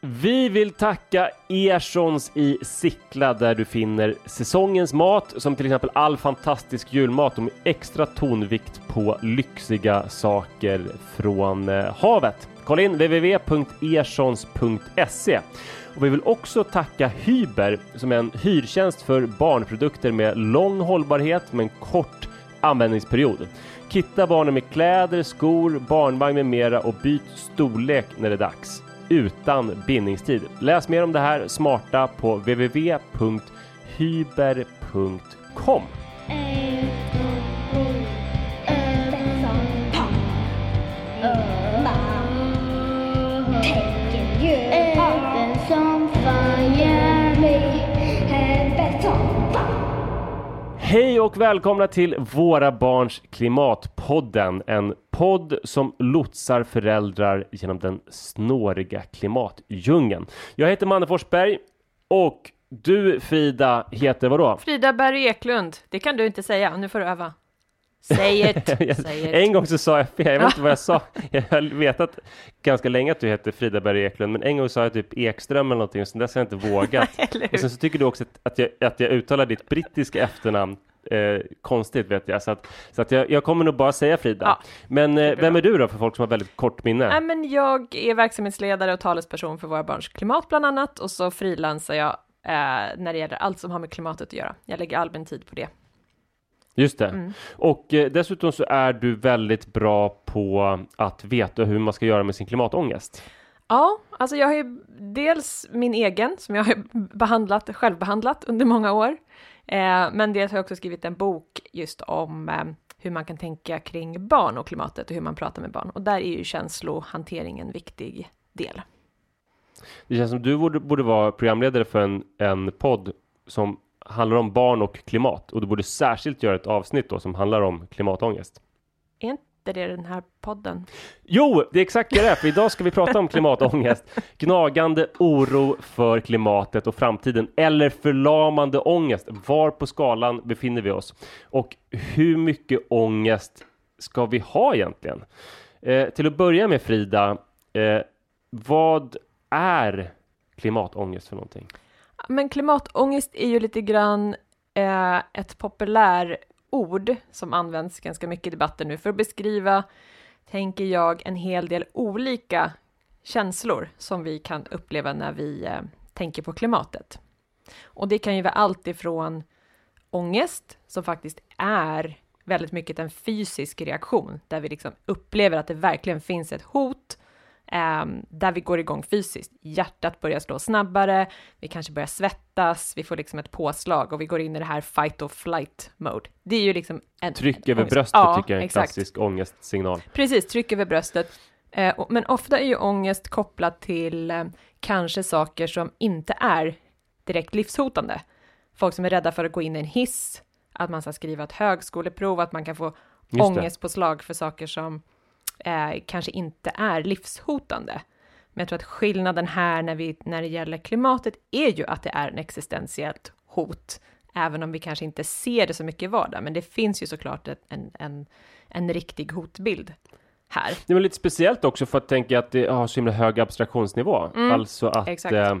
Vi vill tacka Ersons i Sickla där du finner säsongens mat som till exempel all fantastisk julmat med extra tonvikt på lyxiga saker från eh, havet. Kolla in www.ersons.se. Och vi vill också tacka Hyber som är en hyrtjänst för barnprodukter med lång hållbarhet men kort användningsperiod. Kitta barnen med kläder, skor, barnvagn med mera och byt storlek när det är dags utan bindningstid. Läs mer om det här smarta på www.hyber.com. Hej och välkomna till Våra Barns Klimatpodden. En podd som lotsar föräldrar genom den snåriga klimatdjungeln. Jag heter Manne Forsberg och du Frida heter vadå? Frida Berg Eklund. Det kan du inte säga, nu får du öva. Säg det, En gång så sa jag fel, jag vet inte vad jag sa. Jag har vetat ganska länge att du heter Frida Berg Eklund, men en gång sa jag typ Ekström eller någonting, och sen dess har jag inte vågat. och sen så tycker du också att jag, att jag uttalar ditt brittiska efternamn eh, konstigt vet jag, så att, så att jag, jag kommer nog bara säga Frida. Ja, men eh, vem är du då för folk som har väldigt kort minne? Nej, men jag är verksamhetsledare och talesperson för Våra Barns Klimat bland annat, och så frilansar jag eh, när det gäller allt som har med klimatet att göra. Jag lägger all min tid på det. Just det. Mm. Och eh, dessutom så är du väldigt bra på att veta hur man ska göra med sin klimatångest. Ja, alltså jag har ju dels min egen som jag har behandlat, självbehandlat under många år. Eh, men dels har jag också skrivit en bok just om eh, hur man kan tänka kring barn och klimatet och hur man pratar med barn. Och där är ju känslohantering en viktig del. Det känns som du borde, borde vara programledare för en, en podd som handlar om barn och klimat och du borde särskilt göra ett avsnitt då som handlar om klimatångest. Är inte det den här podden? Jo, det är exakt det är, för idag ska vi prata om klimatångest, gnagande oro för klimatet och framtiden eller förlamande ångest. Var på skalan befinner vi oss? Och hur mycket ångest ska vi ha egentligen? Eh, till att börja med Frida, eh, vad är klimatångest för någonting? Men klimatångest är ju lite grann eh, ett populär ord som används ganska mycket i debatten nu för att beskriva, tänker jag, en hel del olika känslor som vi kan uppleva när vi eh, tänker på klimatet. Och det kan ju vara allt ifrån ångest, som faktiskt är väldigt mycket en fysisk reaktion, där vi liksom upplever att det verkligen finns ett hot där vi går igång fysiskt. Hjärtat börjar slå snabbare, vi kanske börjar svettas, vi får liksom ett påslag och vi går in i det här fight or flight mode. Det är ju liksom en Tryck över ångest. bröstet ja, tycker jag är en exakt. klassisk ångestsignal. Precis, tryck över bröstet. Uh, men ofta är ju ångest kopplat till uh, kanske saker som inte är direkt livshotande. Folk som är rädda för att gå in i en hiss, att man ska skriva ett högskoleprov, att man kan få ångestpåslag för saker som eh, kanske inte är livshotande. Men jag tror att skillnaden här när, vi, när det gäller klimatet är ju att det är en existentiellt hot, även om vi kanske inte ser det så mycket i vardagen. Men det finns ju såklart en, en, en riktig hotbild här. Det är lite speciellt också för att tänka att det har så himla hög abstraktionsnivå. Mm, alltså att, eh,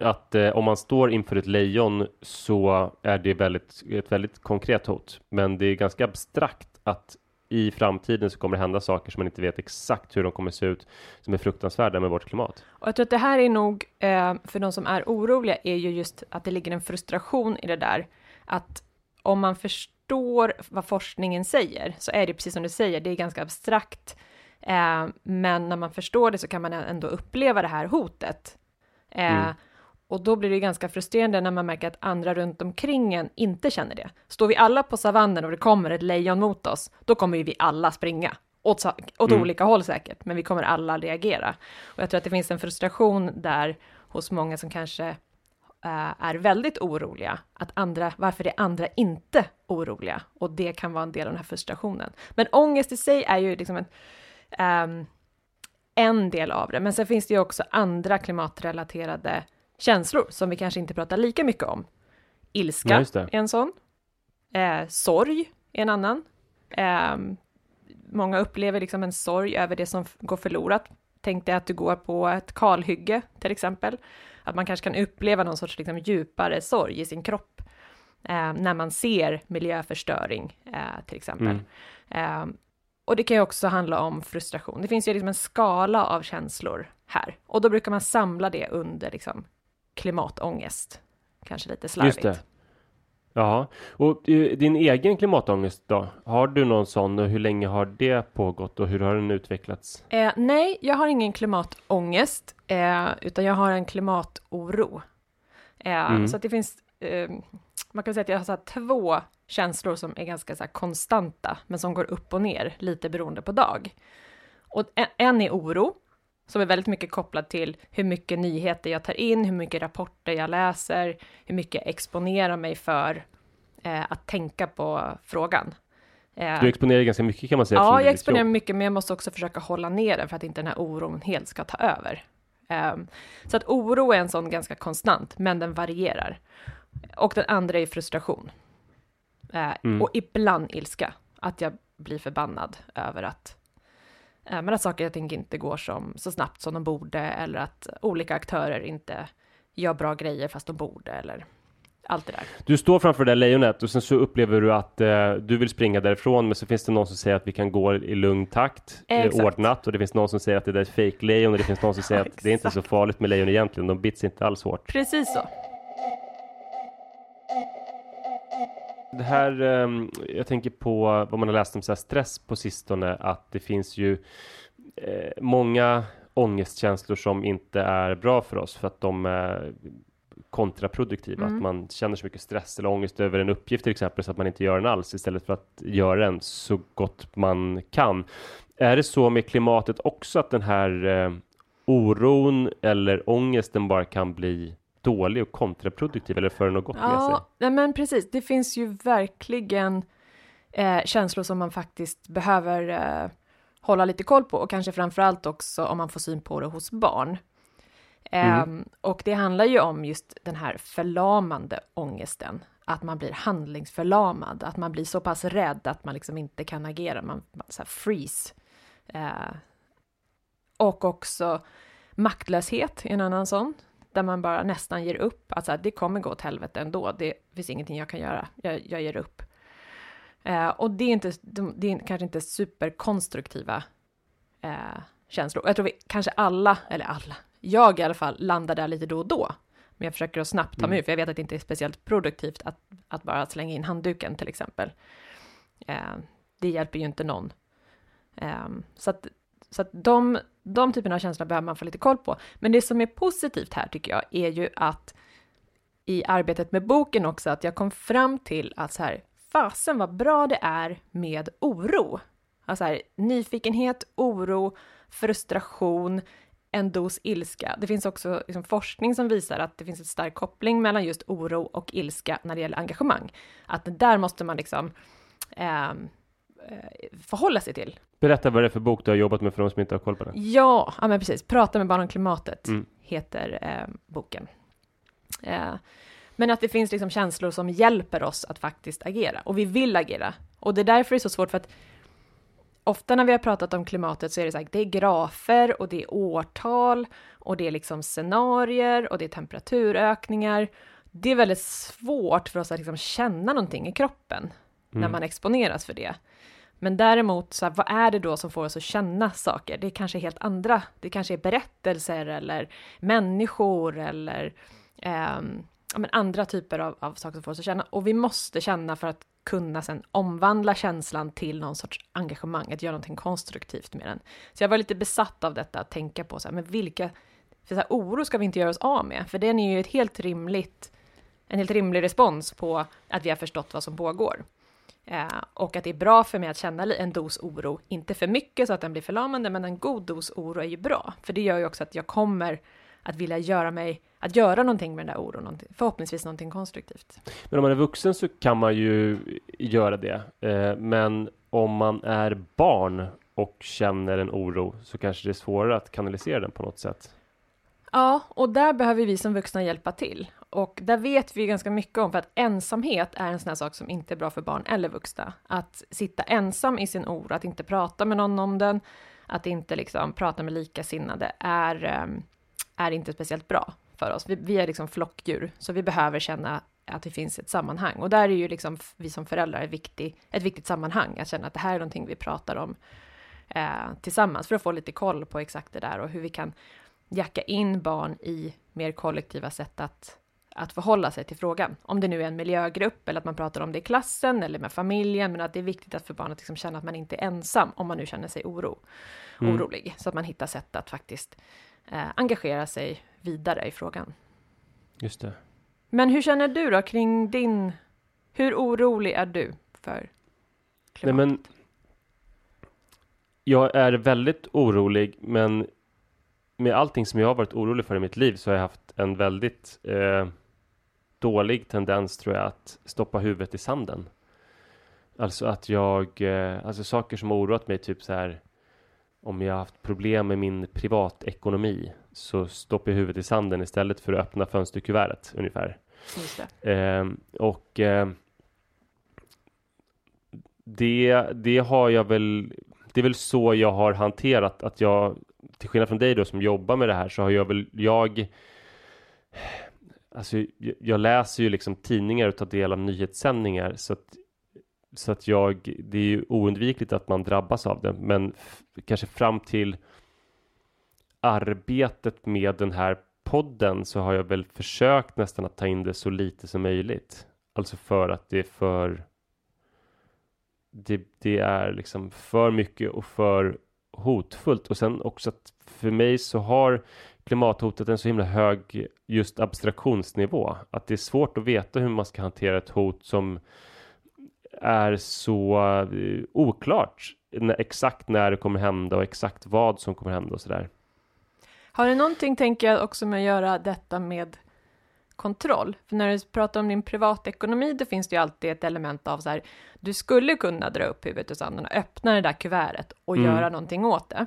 att eh, om man står inför ett lejon så är det väldigt, ett väldigt konkret hot. Men det är ganska abstrakt att i framtiden så kommer det hända saker som man inte vet exakt hur de kommer se ut, som är fruktansvärda med vårt klimat. Och jag tror att det här är nog, eh, för de som är oroliga, är ju just att det ligger en frustration i det där, att om man förstår vad forskningen säger, så är det precis som du säger, det är ganska abstrakt, eh, men när man förstår det så kan man ändå uppleva det här hotet. Eh, mm. Och då blir det ganska frustrerande när man märker att andra runt omkring en inte känner det. Står vi alla på savannen och det kommer ett lejon mot oss, då kommer ju vi alla springa. Åt, åt mm. olika håll säkert, men vi kommer alla reagera. Och jag tror att det finns en frustration där hos många som kanske äh, är väldigt oroliga, att andra, varför är andra inte oroliga? Och det kan vara en del av den här frustrationen. Men ångest i sig är ju liksom en, ähm, en del av det, men sen finns det ju också andra klimatrelaterade känslor som vi kanske inte pratar lika mycket om. Ilska är en sån. Eh, sorg är en annan. Eh, många upplever liksom en sorg över det som går förlorat, tänk dig att du går på ett kalhygge till exempel. Att man kanske kan uppleva någon sorts liksom, djupare sorg i sin kropp eh, när man ser miljöförstöring eh, till exempel. Mm. Eh, och det kan ju också handla om frustration. Det finns ju liksom en skala av känslor här och då brukar man samla det under liksom, klimatångest. Kanske lite slarvigt. Just det. Ja, och eh, din egen klimatångest då? Har du någon sån och hur länge har det pågått och hur har den utvecklats? Eh, nej, jag har ingen klimatångest, eh, utan jag har en klimatoro. Eh, mm. Så att det finns, eh, man kan säga att jag har så två känslor som är ganska så konstanta, men som går upp och ner lite beroende på dag. Och en, en är oro, som är väldigt mycket kopplad till hur mycket nyheter jag tar in, hur mycket rapporter jag läser, hur mycket jag exponerar mig för eh, att tänka på frågan. Eh, du exponerar ganska mycket kan man säga. Ja, jag exponerar mycket, men jag måste också försöka hålla ner den för att inte den här oron helt ska ta över. Eh, så att oro är en sån ganska konstant, men den varierar. Och den andra är frustration. Eh, mm. Och ibland ilska, att jag blir förbannad över att men att saker och ting inte går som, så snabbt som de borde eller att olika aktörer inte gör bra grejer fast de borde eller allt det där. Du står framför det där lejonet och sen så upplever du att eh, du vill springa därifrån men så finns det någon som säger att vi kan gå i lugn takt, eh, ordnat och det finns någon som säger att det där är fake lejon och det finns någon som säger att det är inte så farligt med lejon egentligen, de bits inte alls hårt. Precis så. Det här, ehm, jag tänker på vad man har läst om så stress på sistone, att det finns ju eh, många ångestkänslor som inte är bra för oss för att de är kontraproduktiva. Mm. Att man känner så mycket stress eller ångest över en uppgift till exempel så att man inte gör den alls istället för att göra den så gott man kan. Är det så med klimatet också att den här eh, oron eller ångesten bara kan bli dålig och kontraproduktiv eller för något gott ja, med sig. Ja, men precis. Det finns ju verkligen eh, känslor som man faktiskt behöver eh, hålla lite koll på och kanske framförallt också om man får syn på det hos barn. Eh, mm. Och det handlar ju om just den här förlamande ångesten, att man blir handlingsförlamad, att man blir så pass rädd att man liksom inte kan agera, man, man så här freeze. Eh, och också maktlöshet är en annan sån, där man bara nästan ger upp, alltså det kommer gå åt helvete ändå, det finns ingenting jag kan göra, jag, jag ger upp. Eh, och det är, inte, det är kanske inte superkonstruktiva eh, känslor. Jag tror vi kanske alla, eller alla, jag i alla fall, landar där lite då och då. Men jag försöker att snabbt ta mig mm. för jag vet att det inte är speciellt produktivt att, att bara slänga in handduken till exempel. Eh, det hjälper ju inte någon. Eh, så att så att de, de typerna av känslor behöver man få lite koll på. Men det som är positivt här tycker jag är ju att i arbetet med boken också, att jag kom fram till att så här, fasen vad bra det är med oro. Alltså här, nyfikenhet, oro, frustration, en dos ilska. Det finns också liksom forskning som visar att det finns en stark koppling mellan just oro och ilska när det gäller engagemang. Att där måste man liksom eh, förhålla sig till. Berätta vad det är för bok du har jobbat med för de som inte har koll på den. Ja, ja men precis. Prata med barn om klimatet mm. heter eh, boken. Eh, men att det finns liksom känslor som hjälper oss att faktiskt agera och vi vill agera. Och det är därför det är så svårt för att ofta när vi har pratat om klimatet så är det så här, det är grafer och det är årtal och det är liksom scenarier och det är temperaturökningar. Det är väldigt svårt för oss att liksom känna någonting i kroppen mm. när man exponeras för det. Men däremot, så här, vad är det då som får oss att känna saker? Det är kanske helt andra, det kanske är berättelser eller människor eller eh, men andra typer av, av saker som får oss att känna. Och vi måste känna för att kunna sen omvandla känslan till någon sorts engagemang, att göra någonting konstruktivt med den. Så jag var lite besatt av detta, att tänka på så här, men vilka, för så här, oro ska vi inte göra oss av med, för den är ju ett helt rimligt, en helt rimlig respons på att vi har förstått vad som pågår. Eh, och att det är bra för mig att känna en dos oro, inte för mycket så att den blir förlamande, men en god dos oro är ju bra, för det gör ju också att jag kommer att vilja göra mig, att göra någonting med den där oron, förhoppningsvis någonting konstruktivt. Men om man är vuxen så kan man ju göra det, eh, men om man är barn och känner en oro så kanske det är svårare att kanalisera den på något sätt. Ja, och där behöver vi som vuxna hjälpa till. Och där vet vi ganska mycket om, för att ensamhet är en sån här sak som inte är bra för barn eller vuxna. Att sitta ensam i sin oro, att inte prata med någon om den, att inte liksom prata med likasinnade är, ehm, är inte speciellt bra för oss. Vi, vi är liksom flockdjur, så vi behöver känna att det finns ett sammanhang. Och där är ju liksom vi som föräldrar ett, viktig, ett viktigt sammanhang, att känna att det här är någonting vi pratar om eh, tillsammans, för att få lite koll på exakt det där och hur vi kan jacka in barn i mer kollektiva sätt att, att förhålla sig till frågan. Om det nu är en miljögrupp eller att man pratar om det i klassen eller med familjen, men att det är viktigt att för barnet liksom känna att man inte är ensam om man nu känner sig oro, mm. orolig, så att man hittar sätt att faktiskt eh, engagera sig vidare i frågan. Just det. Men hur känner du då kring din... Hur orolig är du för klimatet? Nej, men jag är väldigt orolig, men med allting som jag har varit orolig för i mitt liv så har jag haft en väldigt eh, dålig tendens tror jag att stoppa huvudet i sanden. Alltså att jag, eh, alltså saker som har oroat mig, typ så här om jag har haft problem med min privatekonomi så stoppar jag huvudet i sanden istället för att öppna fönsterkuvertet ungefär. Eh, och eh, det, det har jag väl, det är väl så jag har hanterat att jag, till skillnad från dig då som jobbar med det här, så har jag väl, jag Alltså, jag läser ju liksom tidningar och tar del av nyhetssändningar så att så att jag, det är ju oundvikligt att man drabbas av det, men kanske fram till arbetet med den här podden så har jag väl försökt nästan att ta in det så lite som möjligt. Alltså för att det är för det, det är liksom för mycket och för hotfullt och sen också att för mig så har klimathotet en så himla hög just abstraktionsnivå att det är svårt att veta hur man ska hantera ett hot som är så uh, oklart exakt när det kommer hända och exakt vad som kommer hända och sådär. Har det någonting, tänker jag, också med att göra detta med kontroll? För när du pratar om din privatekonomi, då finns det ju alltid ett element av så här, du skulle kunna dra upp huvudet ur sanden och öppna det där kuvertet och mm. göra någonting åt det.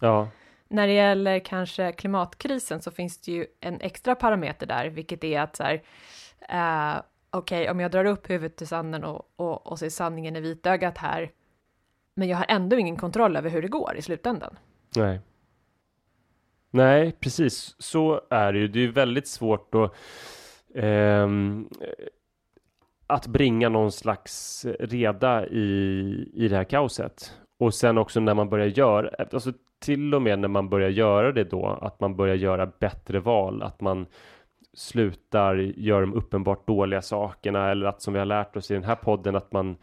Ja. När det gäller kanske klimatkrisen så finns det ju en extra parameter där, vilket är att så här, eh, okej, okay, om jag drar upp huvudet i sanden och, och, och ser sanningen i vitögat här, men jag har ändå ingen kontroll över hur det går i slutändan. Nej. Nej, precis så är det ju. Det är väldigt svårt att eh, att bringa någon slags reda i, i det här kaoset. Och sen också när man börjar göra, alltså till och med när man börjar göra det då, att man börjar göra bättre val, att man slutar göra de uppenbart dåliga sakerna eller att som vi har lärt oss i den här podden att man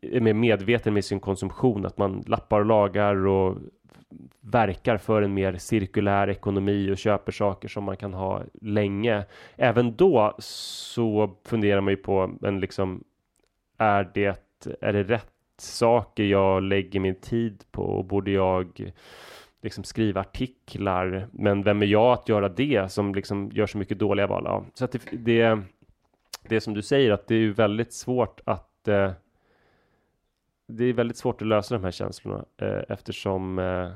är mer medveten med sin konsumtion, att man lappar och lagar och verkar för en mer cirkulär ekonomi och köper saker som man kan ha länge. Även då så funderar man ju på, men liksom är det, är det rätt saker jag lägger min tid på och borde jag liksom skriva artiklar. Men vem är jag att göra det som liksom gör så mycket dåliga val? Ja. Så att det, det, det som du säger att det är väldigt svårt att eh, det är väldigt svårt att lösa de här känslorna eh, eftersom eh,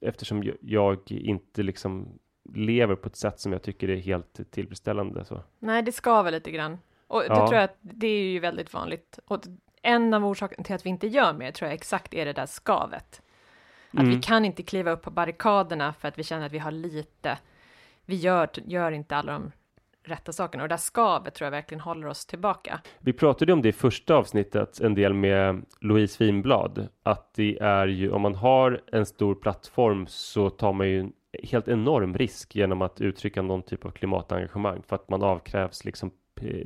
eftersom jag inte liksom lever på ett sätt som jag tycker är helt tillfredsställande. Så. Nej, det skaver lite grann. Och ja. det tror jag att det är ju väldigt vanligt. Och en av orsakerna till att vi inte gör mer tror jag exakt är det där skavet. Att mm. vi kan inte kliva upp på barrikaderna för att vi känner att vi har lite. Vi gör, gör inte alla de rätta sakerna och det där skavet tror jag verkligen håller oss tillbaka. Vi pratade om det i första avsnittet en del med Louise Winblad att det är ju om man har en stor plattform så tar man ju en helt enorm risk genom att uttrycka någon typ av klimatengagemang för att man avkrävs liksom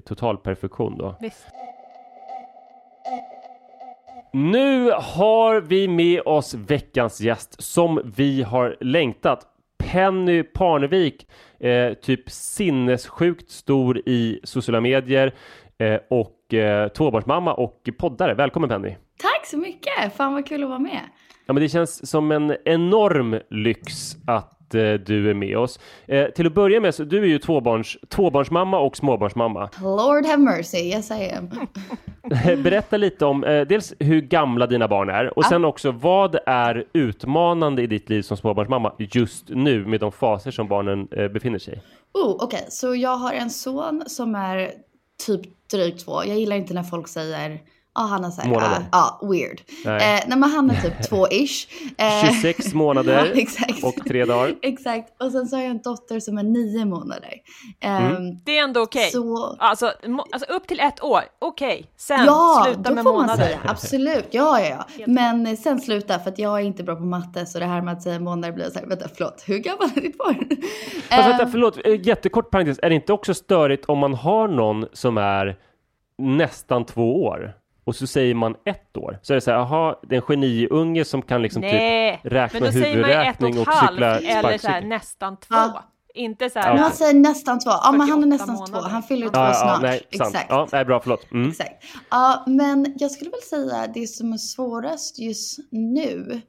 total perfektion då. Visst. Nu har vi med oss veckans gäst som vi har längtat. Penny Parnevik, eh, typ sinnessjukt stor i sociala medier eh, och eh, tvåbarnsmamma och poddare. Välkommen Penny! Tack så mycket! Fan vad kul att vara med! Ja, men det känns som en enorm lyx att eh, du är med oss. Eh, till att börja med, så du är ju tvåbarns, tvåbarnsmamma och småbarnsmamma. Lord have mercy, yes I am. Berätta lite om eh, dels hur gamla dina barn är och ja. sen också vad är utmanande i ditt liv som småbarnsmamma just nu med de faser som barnen eh, befinner sig i? Oh, Okej, okay. så jag har en son som är typ drygt två. Jag gillar inte när folk säger Ja, han är så här, Månader. ja, weird. Nej. Eh, nej, men han är typ två-ish. Eh, 26 månader ja, exakt. och tre dagar. Exakt. Och sen så har jag en dotter som är nio månader. Ehm, Mm. Det är ändå okej. Så Alltså, alltså upp till ett år, okej. Sen ja, sluta då med får man månader. säga. Absolut. Ja, ja, ja. Men eh, sen sluta för att jag är inte bra på matte så det här med att säga månader blir så här, vänta förlåt, hur gammal är ditt barn? Fast vänta, Ehm, förlåt, eh, jättekort parentes. Är det inte också störigt om man har någon som är nästan två år och så säger man ett år? Så är det så här, jaha, det är en geniunge som kan liksom Nej, typ räkna men då säger man ett och huvudräkning ett och, halvt eller så här, nästan två. Ja. Inte så Ja, här, men okej. han säger nästan två. Ja, men han är 48 nästan två. månader. Han fyller Ja, två Ja, ja, snart. ja, nej, sant. Exakt. Ja, nej, bra, förlåt. Mm. Exakt. Ja, men jag skulle väl säga det som är svårast just nu.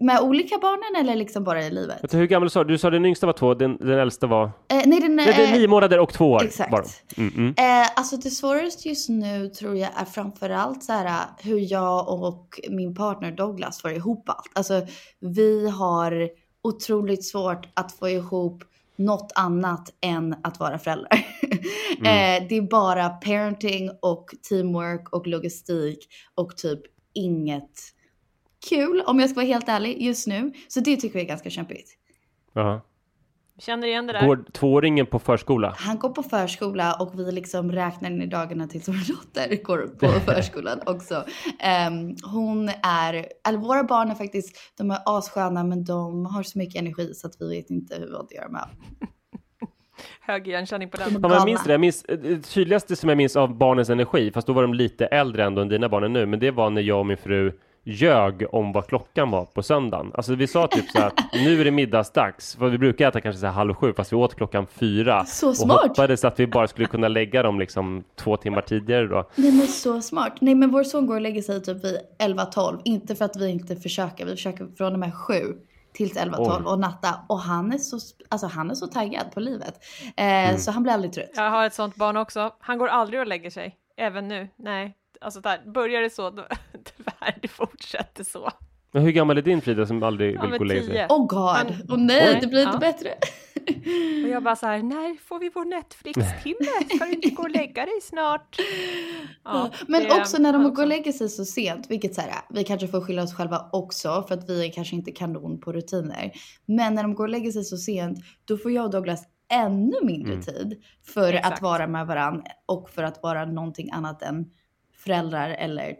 Med olika barnen eller liksom bara i livet? Vänta, hur gammal sa du? Du sa den yngsta var två, den, den äldsta var? Eh, nej, den, Nej, det är eh, nio månader och två år exakt. de. Mm, mm. Eh, alltså det svåraste just nu tror jag är framförallt så här hur jag och min partner Douglas får ihop allt. Alltså vi har otroligt svårt att få ihop något annat än att vara föräldrar. eh, det är bara parenting och teamwork och logistik och typ inget kul om jag ska vara helt ärlig just nu. Så det tycker jag är ganska kämpigt. Jaha. känner igen det där. Går tvååringen på förskola? Han går på förskola och vi liksom räknar in i dagarna tills vår dotter går på förskolan också. Ehm, hon är, eller våra barn är faktiskt, de är assköna men de har så mycket energi så att vi vet inte hur vad att göra med. Hög igenkänning på De den. Ja, men jag minns det. Jag minns, eh, det tydligaste som jag minns av barnens energi, fast då var de lite äldre ändå än dina barn är nu, men det var när jag och min fru ljög om vad klockan var på söndagen. Alltså vi sa typ så att nu är det middagsdags, för vi brukar äta kanske så här halv sju, fast vi åt klockan fyra. Så Och smart! hoppades att vi bara skulle kunna lägga dem liksom två timmar tidigare då. Nej men så smart. Nej men vår son går och lägger sig typ vid 11-12. Inte för att vi inte försöker, vi försöker från och med 7 till 11-12 Oj. och natta. Och han är så, alltså han är så taggad på livet. Eh, Så han blir aldrig trött. Jag har ett sånt barn också. Han går aldrig och lägger sig. Även nu. Nej. Alltså där, börjar det så, då, tyvärr, det fortsätter så. Men hur gammal är din Frida som aldrig Ja, vill gå och lägga sig? Oh god, Han- och nej det blir inte Ja. bättre. Och jag bara så här, när får vi vår Netflix-timme? Ska du inte gå och lägga dig snart? Ja, Men det- också när de går och lägger sig så sent, vilket så här, vi kanske får skylla oss själva också för att vi är kanske inte kanon på rutiner. Men när de går och lägger sig så sent, då får jag och Douglas ännu mindre Mm. tid för Exakt. att vara med varandra och för att vara någonting annat än föräldrar eller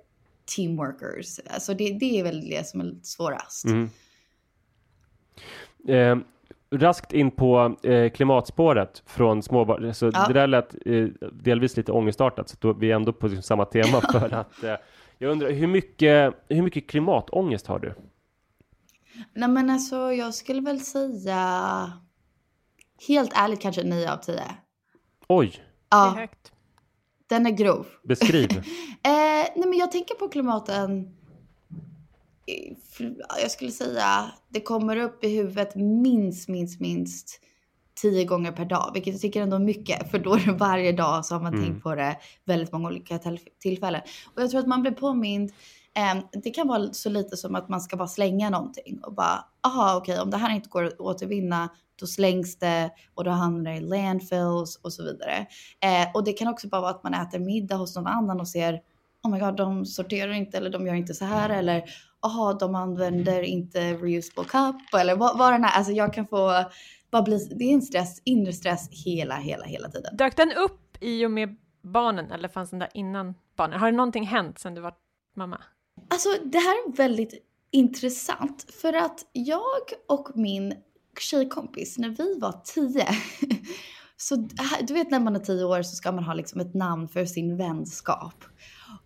teamworkers. Alltså det, det är väl det som är svårast. Mm. Eh, raskt in på eh, klimatspåret från småbarn. Så Ja. Det där lät eh, delvis lite ångestartat, så då, vi är ändå på liksom samma tema för att eh, jag undrar hur mycket, hur mycket klimatångest har du? Nej men alltså jag skulle väl säga helt ärligt kanske 9 av 10. Oj, Det är Ja, högt. Den är grov. beskriv. Eh, nej men jag tänker på klimaten. Jag skulle säga det kommer upp i huvudet minst, minst, minst tio gånger per dag, vilket jag tycker ändå är mycket, för då är det varje dag så har man Mm. tänkt på det väldigt många olika till- tillfällen. Och jag tror att man blir påmind, Ehm, det kan vara så lite som att man ska bara slänga någonting och bara, aha okej om det här inte går att återvinna, då slängs det och då hamnar det i landfills och så vidare. Ehm, och det kan också bara vara att man äter middag hos någon annan och ser oh my god, de sorterar inte eller de gör inte så här eller aha, de använder inte reusable cup eller vad, vad den är. Alltså jag kan få, bara bli, det är en stress, inre stress hela, hela, hela tiden. Dök den upp i och med barnen eller fanns den där innan barnen? Har det någonting hänt sedan du var mamma? Alltså det här är väldigt intressant för att jag och min tjejkompis när vi var tio så du vet när man är tio år så ska man ha liksom ett namn för sin vänskap.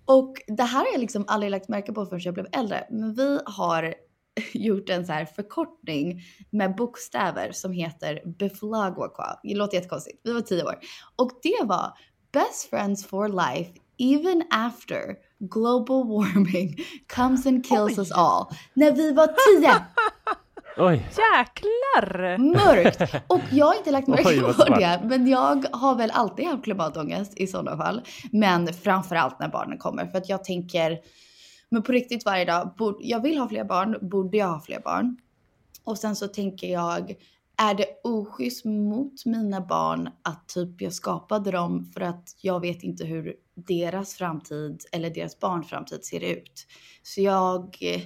Och det här har jag liksom aldrig lagt märke på förrän jag blev äldre. Men vi har gjort en så här förkortning med bokstäver som heter Beflagwakwa. Det låter jättekonstigt. Vi var tio år. Och det var Best friends for life even after global warming comes and kills Oj. us all. När vi var tio! Oj, Jäklar! Mörkt! Och jag har inte lagt märke på det, men jag har väl alltid haft klimatångest i sådana fall. Men framförallt när barnen kommer, för att jag tänker, men på riktigt varje dag, jag vill ha fler barn, borde jag ha fler barn? Och sen så tänker jag, är det oschysst mot mina barn att typ jag skapade dem för att jag vet inte hur deras framtid eller deras barns framtid ser ut. Så jag eh,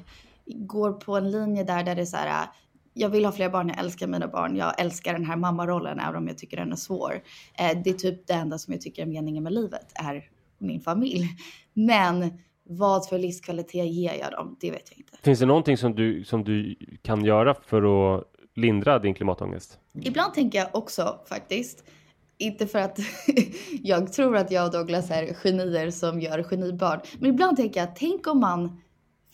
går på en linje där, där det är så här, jag vill ha fler barn, jag älskar mina barn, jag älskar den här mammarollen även om jag tycker den är svår. Eh, det är typ det enda som jag tycker är meningen med livet, är min familj. Men vad för livskvalitet ger jag dem? Det vet jag inte. Finns det någonting som du, som du kan göra för att lindra din klimatångest? Ibland tänker jag också faktiskt, inte för att jag tror att jag och Douglas är genier som gör genibarn, men ibland tänker jag, tänk om man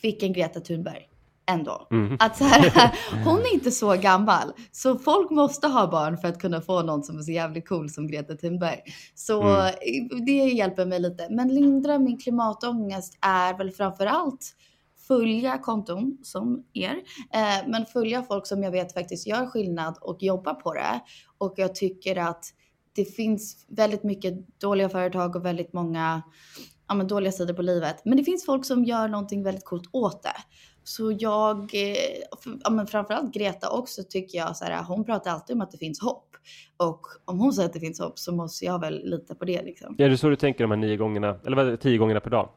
fick en Greta Thunberg ändå. Mm. Att så här, hon är inte så gammal, så folk måste ha barn för att kunna få någon som är så jävligt cool som Greta Thunberg. Så mm. det hjälper mig lite. Men lindra min klimatångest är väl framför allt följa konton som er, eh, men följa folk som jag vet faktiskt gör skillnad och jobbar på det. Och jag tycker att det finns väldigt mycket dåliga företag och väldigt många ja, men dåliga sidor på livet. Men det finns folk som gör någonting väldigt coolt åt det. Så jag, eh, ja, men framförallt Greta också tycker jag så här, hon pratar alltid om att det finns hopp. Och om hon säger att det finns hopp så måste jag väl lita på det liksom. Ja, det är så du tänker de här nio gångerna, eller tio gångerna per dag?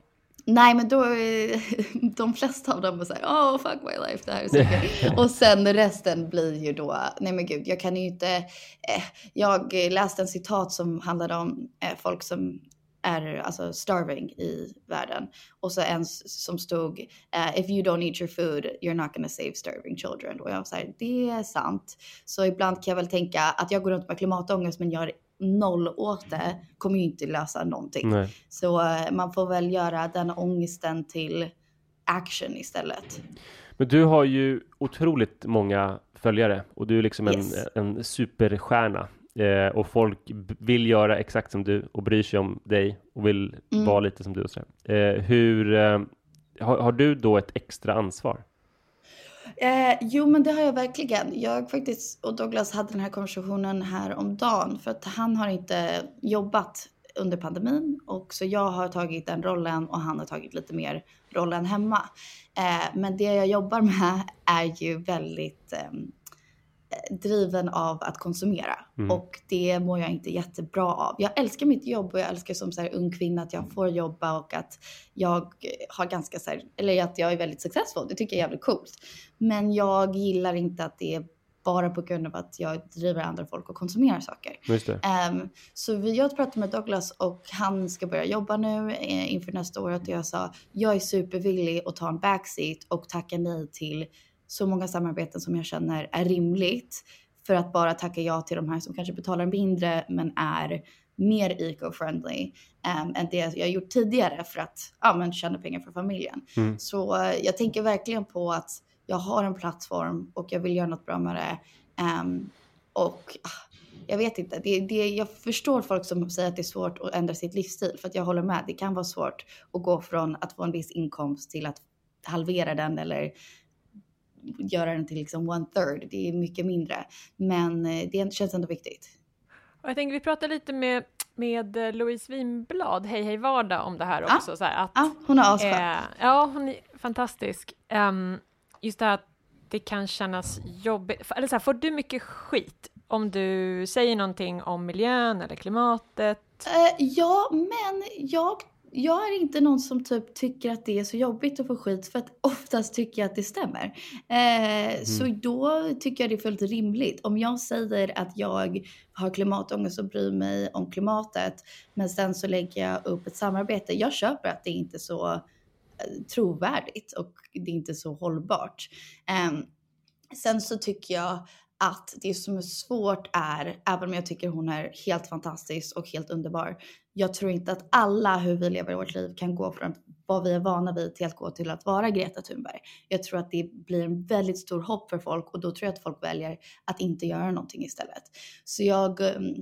Nej, men då, de flesta av dem är såhär, åh oh, fuck my life, det här är så kul. och sen resten blir ju då, nej men gud, jag kan ju inte, eh, jag läste en citat som handlade om eh, folk som är alltså starving i världen. Och så en som stod uh, “If you don't eat your food, you're not gonna save starving children”. Och jag var såhär, det är sant. Så ibland kan jag väl tänka att jag går runt med klimatångest men gör noll åt det kommer ju inte lösa någonting. Nej. Så uh, man får väl göra den ångesten till action istället. Men du har ju otroligt många följare och du är liksom yes. en, en superstjärna. Eh, och folk vill göra exakt som du och bryr sig om dig och vill mm. vara lite som du. Och eh, hur, eh, har, har, du då ett extra ansvar? Eh, jo, men det har jag verkligen. Jag faktiskt och Douglas hade den här konversationen här om dagen för att han har inte jobbat under pandemin och så jag har tagit den rollen och han har tagit lite mer rollen hemma. Eh, men det jag jobbar med är ju väldigt eh, driven av att konsumera mm. och det mår jag inte jättebra av. Jag älskar mitt jobb och jag älskar som så här ung kvinna att jag får jobba och att jag har ganska så här, eller att jag är väldigt successful. Det tycker jag är jävligt coolt. Men jag gillar inte att det är bara på grund av att jag driver andra folk och konsumerar saker. Um, så vi, jag pratade med Douglas och han ska börja jobba nu eh, inför nästa år och jag sa jag är supervillig att ta en backseat och tacka nej till så många samarbeten som jag känner är rimligt för att bara tacka ja till de här som kanske betalar mindre men är mer eco-friendly um, än det jag gjort tidigare för att ja, men tjäna pengar för familjen. Mm. Så uh, jag tänker verkligen på att jag har en plattform och jag vill göra något bra med det. Um, och uh, jag vet inte, det, det, jag förstår folk som säger att det är svårt att ändra sitt livsstil för att jag håller med. Det kan vara svårt att gå från att få en viss inkomst till att halvera den eller göra den till liksom one third. Det är mycket mindre. Men eh, det känns ändå viktigt. Och jag tänker vi pratar lite med, med eh, Louise Winblad, Hej Hej Vardag, om det här också. Ja, så här, att, ja hon är asskön. Eh, ja, hon är fantastisk. Um, just det här att det kan kännas jobbigt. Eller så här, får du mycket skit om du säger någonting om miljön eller klimatet? Uh, ja, men jag jag är inte någon som typ tycker att det är så jobbigt att få skit för att oftast tycker jag att det stämmer. Eh, mm. Så då tycker jag det är fullt rimligt. Om jag säger att jag har klimatångest och bryr mig om klimatet men sen så lägger jag upp ett samarbete. Jag köper att det är inte så eh, trovärdigt och det är inte så hållbart. Eh, sen så tycker jag att det som är svårt är, även om jag tycker hon är helt fantastisk och helt underbar, jag tror inte att alla hur vi lever vårt liv kan gå från vad vi är vana vid till att gå till att vara Greta Thunberg. Jag tror att det blir en väldigt stor hopp för folk och då tror jag att folk väljer att inte göra någonting istället. Så jag, ehm,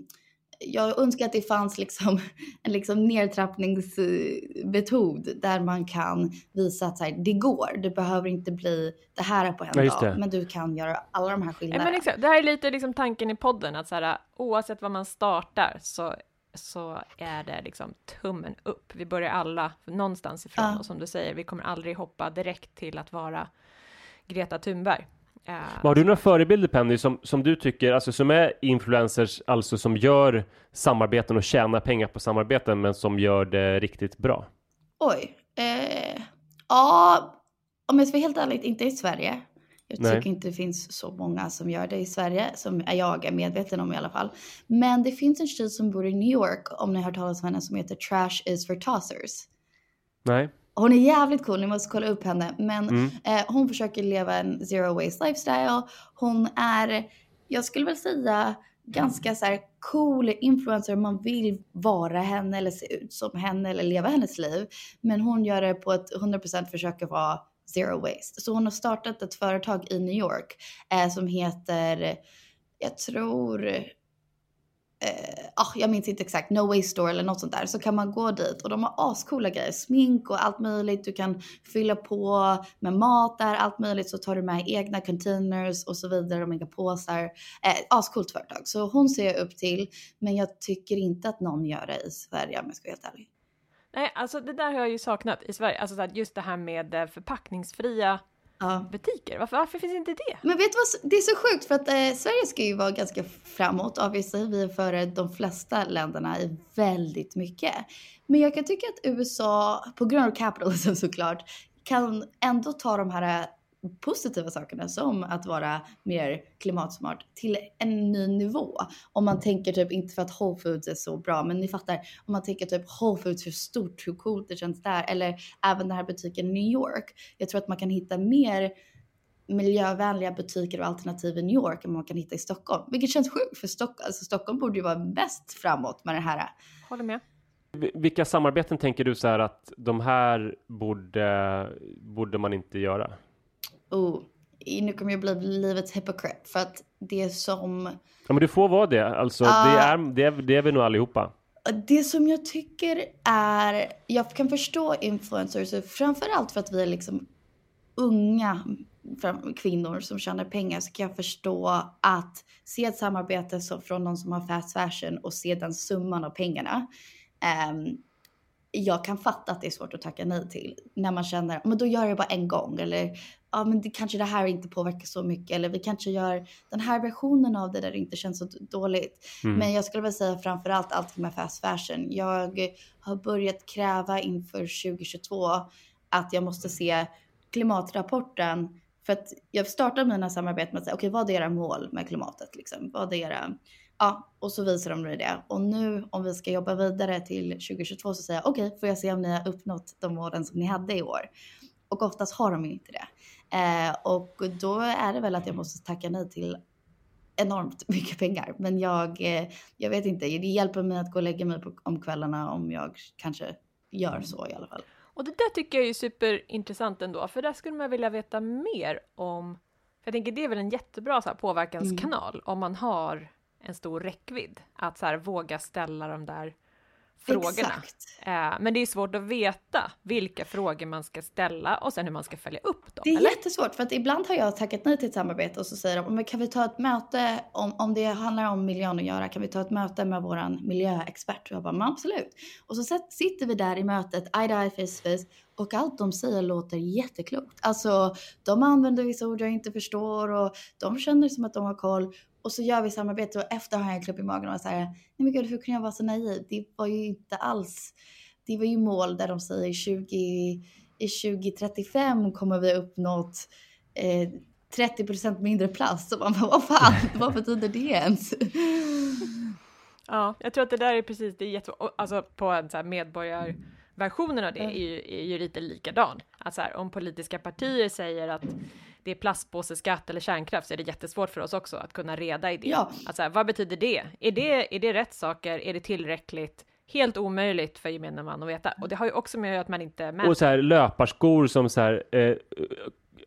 jag önskar att det fanns liksom en liksom nedtrappningsmetod där man kan visa att så här, det går. Det behöver inte bli det här på en ja, dag, men du kan göra alla de här skillnaderna. Ja, men det här är lite liksom tanken i podden, att så här, oavsett vad man startar så så är det liksom tummen upp. Vi börjar alla någonstans ifrån ja. och som du säger, vi kommer aldrig hoppa direkt till att vara Greta Thunberg. Eh, Har du några förebilder Penny som, som du tycker, alltså som är influencers, alltså som gör samarbeten och tjänar pengar på samarbeten men som gör det riktigt bra? Oj. Eh, ja, om jag ska vara helt ärlig, inte i Sverige. Jag Nej. tycker inte det finns så många som gör det i Sverige, som jag är medveten om i alla fall. Men det finns en tjej som bor i New York, om ni har hört talas om henne, som heter Trash is for tossers. Nej? Hon är jävligt cool, ni måste kolla upp henne. Men Mm. eh, hon försöker leva en zero waste lifestyle. Hon är, jag skulle väl säga, ganska så cool influencer. Man vill vara henne eller se ut som henne eller leva hennes liv. Men hon gör det på ett 100% försöker vara zero waste. Så hon har startat ett företag i New York eh, som heter, jag tror, eh, ah, jag minns inte exakt, No Waste Store eller något sånt där. Så kan man gå dit och de har ascoola grejer, smink och allt möjligt. Du kan fylla på med mat där, allt möjligt. Så tar du med egna containers och så vidare och inga påsar. Eh, ascoolt företag. Så hon ser jag upp till. Men jag tycker inte att någon gör det i Sverige om jag ska vara helt ärlig. Nej, alltså det där har jag ju saknat i Sverige. Alltså här, just det här med eh, förpackningsfria Ja. butiker. Varför, varför finns inte det? Men vet du vad, det är så sjukt för att eh, Sverige ska ju vara ganska framåt. Obviously, vi är före de flesta länderna i väldigt mycket. Men jag kan tycka att USA, på grund av capitalism såklart, kan ändå ta de här eh, positiva sakerna som att vara mer klimatsmart till en ny nivå. Om man tänker typ, inte för att Whole Foods är så bra, men ni fattar, om man tänker typ Whole Foods, hur stort, hur coolt det känns där, eller även den här butiken i New York. Jag tror att man kan hitta mer miljövänliga butiker och alternativ i New York än man kan hitta i Stockholm. Vilket känns sjukt för Stockholm, alltså Stockholm borde ju vara mest framåt med det här. Håller med. Vi- Vilka samarbeten tänker du så här att de här borde, borde man inte göra? Oh, nu kommer jag bli livets hypocrite för att det som Ja, men du får vara det. Alltså, det, Ah. är, det, är, det är vi nog allihopa. Det som jag tycker är, jag kan förstå influencers, framförallt för att vi är liksom unga kvinnor som tjänar pengar så kan jag förstå att se ett samarbete som, från någon som har fast fashion och se den summan av pengarna. Ehm, jag kan fatta att det är svårt att tacka nej till när man känner, men då gör jag det bara en gång eller ja men det, kanske det här inte påverkar så mycket eller vi kanske gör den här versionen av det där det inte känns så dåligt. Mm. Men jag skulle väl säga framförallt allting med fast fashion. Jag har börjat kräva inför 2022 att jag måste se klimatrapporten. För att jag startar mina samarbeten med att säga, okej vad är era mål med klimatet liksom? Vad är era, ja, och så visar de mig det. Och nu om vi ska jobba vidare till 2022 så säger jag, okej får jag se om ni har uppnått de målen som ni hade i år? Och oftast har de ju inte det. Eh, och då är det väl att jag måste tacka nej till enormt mycket pengar. Men jag, eh, jag vet inte, det hjälper mig att gå och lägga mig på, om kvällarna om jag kanske gör så i alla fall. Och det där tycker jag är superintressant ändå, för där skulle man vilja veta mer om, för jag tänker det är väl en jättebra så här, påverkanskanal om man har en stor räckvidd, att så här, våga ställa de där frågorna. Exakt. Eh, men det är svårt att veta vilka frågor man ska ställa och sen hur man ska följa upp dem. Det är eller? jättesvårt för att ibland har jag tackat nej till ett samarbete och så säger de, men kan vi ta ett möte om, om det handlar om miljön att göra, kan vi ta ett möte med våran miljöexpert? Och jag bara, men absolut. Och så sitter vi där i mötet, eye to eye, face to face, och allt de säger låter jätteklokt. Alltså, de använder vissa ord jag inte förstår och de känner som att de har koll. Och så gör vi samarbete och efter har jag en klubb i magen och säger, nej men gud hur kunde jag vara så naiv? Det var ju inte alls, det var ju mål där de säger 20, i 2035 kommer vi uppnått eh, 30% mindre plast. Så man bara, vad fan, vad betyder det ens? Ja, jag tror att det där är precis, det är jätte, och alltså på en så här medborgarversionen av det är ju, är ju lite likadan. Att så här, om politiska partier säger att det är plastpåseskatt eller kärnkraft så är det jättesvårt för oss också att kunna reda i det. Ja. Att så här, vad betyder det? Är, det? är det rätt saker? Är det tillräckligt? Helt omöjligt för gemene man att veta. Och det har ju också med att man inte mäter. Och så här löparskor som så här eh,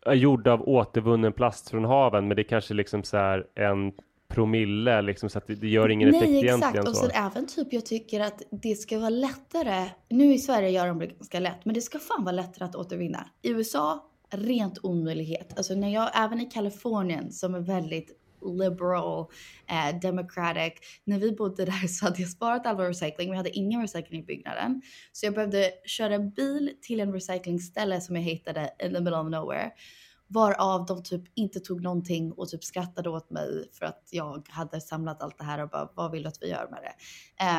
är gjorda av återvunnen plast från haven, men det är kanske liksom så här en promille liksom så att det, det gör ingen effekt Nej egentligen. exakt, och sen även typ jag tycker att det ska vara lättare. Nu i Sverige gör de det ganska lätt, men det ska fan vara lättare att återvinna. I USA, rent omöjlighet. Alltså när jag, även i Kalifornien som är väldigt liberal, eh, democratic. När vi bodde där så hade jag sparat all vår recycling, vi hade ingen recycling i byggnaden. Så jag behövde köra bil till en recyclingställe som jag hittade in the middle of nowhere. Varav de typ inte tog någonting och typ skrattade åt mig för att jag hade samlat allt det här och bara vad vill du att vi gör med det?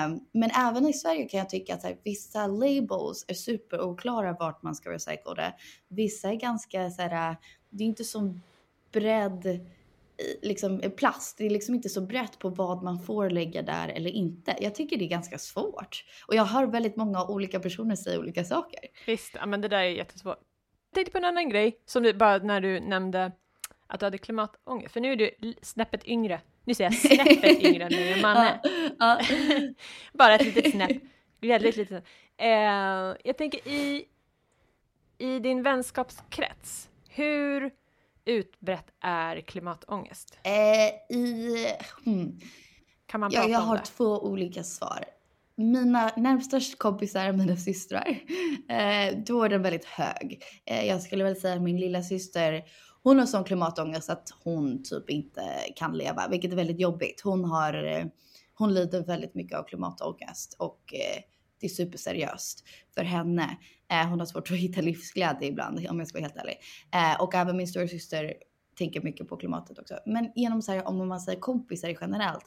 Um, men även i Sverige kan jag tycka att här, vissa labels är superoklara vart man ska recycla det. Vissa är ganska så här, det är inte som bredd liksom plast. Det är liksom inte så brett på vad man får lägga där eller inte. Jag tycker det är ganska svårt. Och jag hör väldigt många olika personer säga olika saker. Visst, men det där är jättesvårt. Tänkte på en annan grej som du bara när du nämnde att du hade klimatångest, för nu är du snäppet yngre. Nu säger jag snäppet yngre än min man är. bara ett litet snäpp. Väldigt litet. Eh, jag tänker i, i din vänskapskrets, hur utbrett är klimatångest? Eh, i, hmm. Kan man prata ja, jag om har det? två olika svar. Mina närmsta kompisar är mina systrar. Eh, då är den väldigt hög. Eh, jag skulle väl säga att min lilla syster hon har sån klimatångest att hon typ inte kan leva, vilket är väldigt jobbigt. Hon har, eh, hon lider väldigt mycket av klimatångest och eh, det är superseriöst för henne. Eh, hon har svårt att hitta livsglädje ibland om jag ska vara helt ärlig. Eh, och även min storasyster tänker mycket på klimatet också. Men genom så här, om man säger kompisar generellt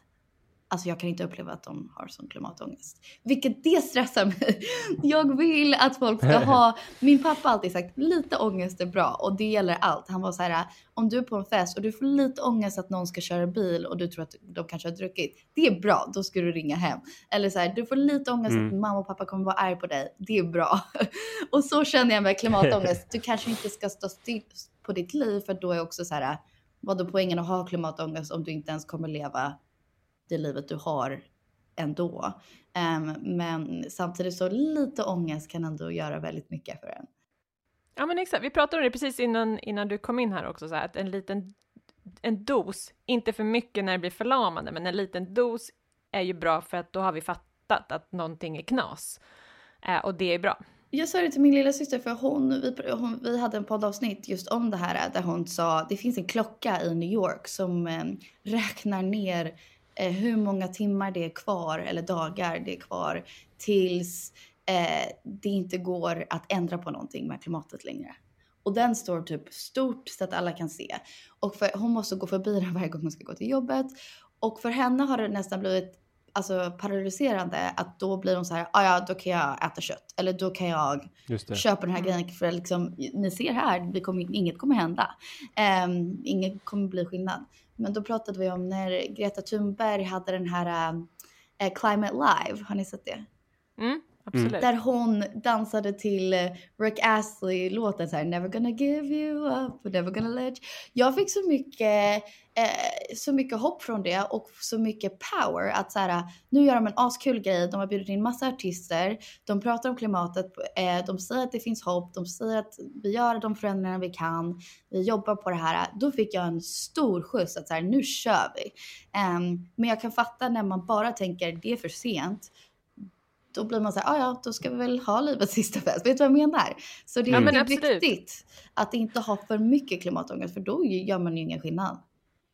Alltså jag kan inte uppleva att de har sån klimatångest. Vilket det stressar mig. Jag vill att folk ska ha, min pappa har alltid sagt lite ångest är bra och det gäller allt. Han var så här, om du är på en fest och du får lite ångest att någon ska köra bil och du tror att de kanske har druckit. Det är bra, då ska du ringa hem. Eller så här, du får lite ångest mm. att mamma och pappa kommer vara arg på dig. Det är bra. och så känner jag med klimatångest. Du kanske inte ska stå still på ditt liv för då är också så här, vad är poängen att ha klimatångest om du inte ens kommer leva det livet du har ändå. Um, men samtidigt så lite ångest kan ändå göra väldigt mycket för en. Ja men exakt, vi pratade om det precis innan, innan du kom in här också, så här, att en liten en dos, inte för mycket när det blir förlamande, men en liten dos är ju bra för att då har vi fattat att någonting är knas. Eh, och det är bra. Jag sa det till min lilla syster för hon vi, hon, vi hade en poddavsnitt just om det här där hon sa det finns en klocka i New York som eh, räknar ner hur många timmar det är kvar eller dagar det är kvar tills eh, det inte går att ändra på någonting med klimatet längre. Och den står typ stort så att alla kan se. Och för, hon måste gå förbi den varje gång hon ska gå till jobbet. Och för henne har det nästan blivit alltså, paralyserande att då blir hon så här, ah, ja då kan jag äta kött. Eller då kan jag köpa den här grejen för liksom, ni ser här, det kommer, inget kommer hända. Um, inget kommer bli skillnad. Men då pratade vi om när Greta Thunberg hade den här äh, Climate Live. Har ni sett det? Mm, absolut. Där hon dansade till eh, Rick Astley-låten så här Never gonna give you up, never gonna let you. Jag fick så mycket eh, så mycket hopp från det och så mycket power att så här, nu gör de en askul grej. De har bjudit in massa artister. De pratar om klimatet. Eh, de säger att det finns hopp. De säger att vi gör de förändringar vi kan. Vi jobbar på det här. Då fick jag en stor skjuts att så här, nu kör vi. Um, men jag kan fatta när man bara tänker det är för sent då blir man så här, ah, ja, då ska vi väl ha livets sista fest. Vet du vad jag menar? Så det är ja, viktigt att inte ha för mycket klimatångest, för då gör man ju ingen skillnad.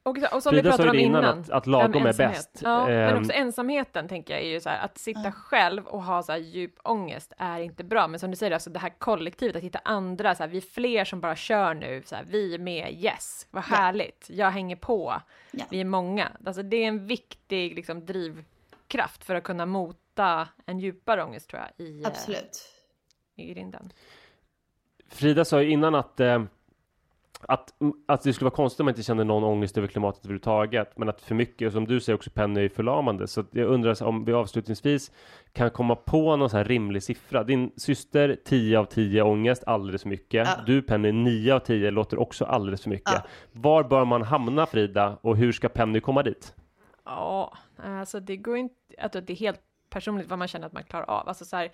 Och, och som Frida vi pratade om innan, innan att, att lagom är bäst. Ja, um, men också ensamheten tänker jag är ju så här, att sitta uh. själv och ha så här djup ångest är inte bra. Men som du säger, alltså det här kollektivet, att hitta andra, så här, vi är fler som bara kör nu, så här, vi är med, yes, vad härligt, yeah. jag hänger på, yeah. vi är många. Alltså det är en viktig liksom, drivkraft för att kunna mota en djupare ångest tror jag i, eh, Absolut. i grinden. Frida sa ju innan att eh, att, att det skulle vara konstigt om man inte känner någon ångest över klimatet överhuvudtaget, men att för mycket, som du säger också, Penny är förlamande. Så jag undrar om vi avslutningsvis kan komma på någon så här rimlig siffra. Din syster 10 av 10 ångest, alldeles för mycket. Ja. Du Penny 9 av 10 låter också alldeles för mycket. Ja. Var bör man hamna Frida och hur ska Penny komma dit? Ja, alltså det går inte, alltså det är helt personligt vad man känner att man klarar av. Alltså så här,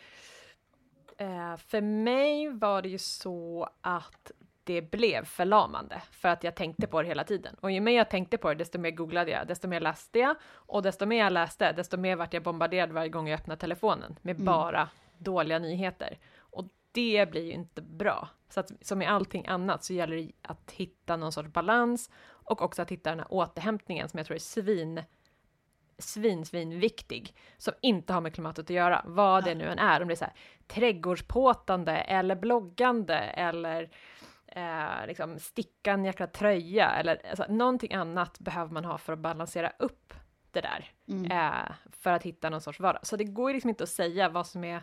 eh, för mig var det ju så att det blev förlamande för att jag tänkte på det hela tiden. Och ju mer jag tänkte på det, desto mer googlade jag, desto mer läste jag och desto mer jag läste, desto mer vart jag bombarderad varje gång jag öppnade telefonen med mm. bara dåliga nyheter. Och det blir ju inte bra. Så att som i allting annat så gäller det att hitta någon sorts balans och också att hitta den här återhämtningen som jag tror är svin svin, svin viktig som inte har med klimatet att göra, vad det nu än är, om det är så här trädgårdspåtande eller bloggande eller eh, liksom sticka en jäkla tröja eller alltså, någonting annat behöver man ha för att balansera upp det där. Mm. Eh, för att hitta någon sorts vardag. Så det går liksom inte att säga vad som är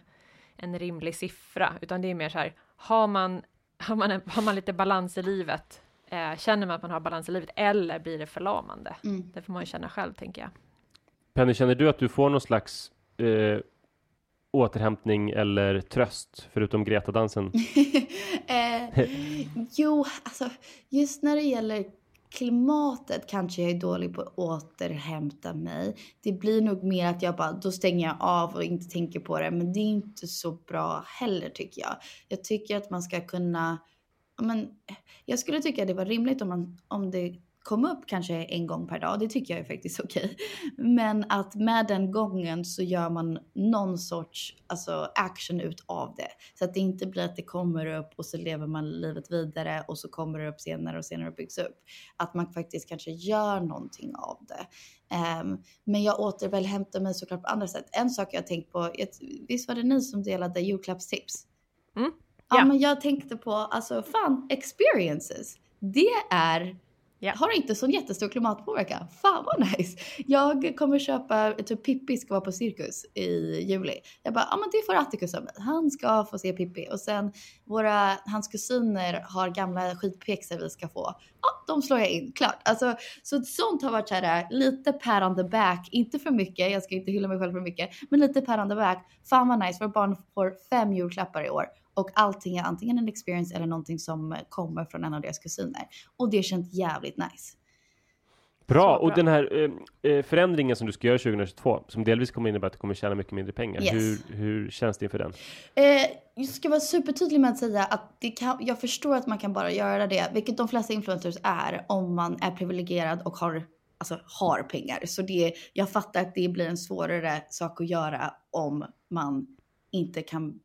en rimlig siffra, utan det är mer så här, har man, har man, en, har man lite balans i livet, eh, känner man att man har balans i livet, eller blir det förlamande? Mm. Det får man ju känna själv, tänker jag. Penny, känner du att du får någon slags eh, återhämtning eller tröst förutom Greta-dansen? eh, jo, alltså just när det gäller klimatet kanske jag är dålig på att återhämta mig. Det blir nog mer att jag bara, då stänger jag av och inte tänker på det. Men det är inte så bra heller tycker jag. Jag tycker att man ska kunna, men jag skulle tycka det var rimligt om, man, om det kom upp kanske en gång per dag. Det tycker jag är faktiskt okej. Men att med den gången så gör man någon sorts alltså, action ut av det. Så att det inte blir att det kommer upp och så lever man livet vidare och så kommer det upp senare och senare och byggs upp. Att man faktiskt kanske gör någonting av det. Um, men jag återhämtar mig såklart på andra sätt. En sak jag tänkt på, visst var det ni som delade julklappstips? Mm. Ja. Ja. men jag tänkte på, alltså fan, experiences. Det är Yeah. har inte sån jättestor klimatpåverkan. Fan vad nice. Jag kommer köpa, typ Pippi ska vara på cirkus i juli. Jag bara, ja men det får Atticus av mig. Han ska få se Pippi. Och sen våra, hans kusiner har gamla skitpjäxor vi ska få. Ja, de slår jag in, klart. Alltså, så sånt har varit så här, lite pat on the back. Inte för mycket, jag ska inte hylla mig själv för mycket. Men lite pat on the back. Fan vad nice, våra barn får fem julklappar i år. Och allting är antingen en experience eller någonting som kommer från en av deras kusiner. Och det känns jävligt nice. Bra, Så och bra. den här eh, eh, förändringen som du ska göra 2022, som delvis kommer innebära att du kommer tjäna mycket mindre pengar. Yes. Hur, hur känns det inför den? Eh, jag ska vara supertydlig med att säga att det kan, jag förstår att man kan bara göra det, vilket de flesta influencers är, om man är privilegierad och har, alltså, har pengar. Så det, jag fattar att det blir en svårare sak att göra om man inte kan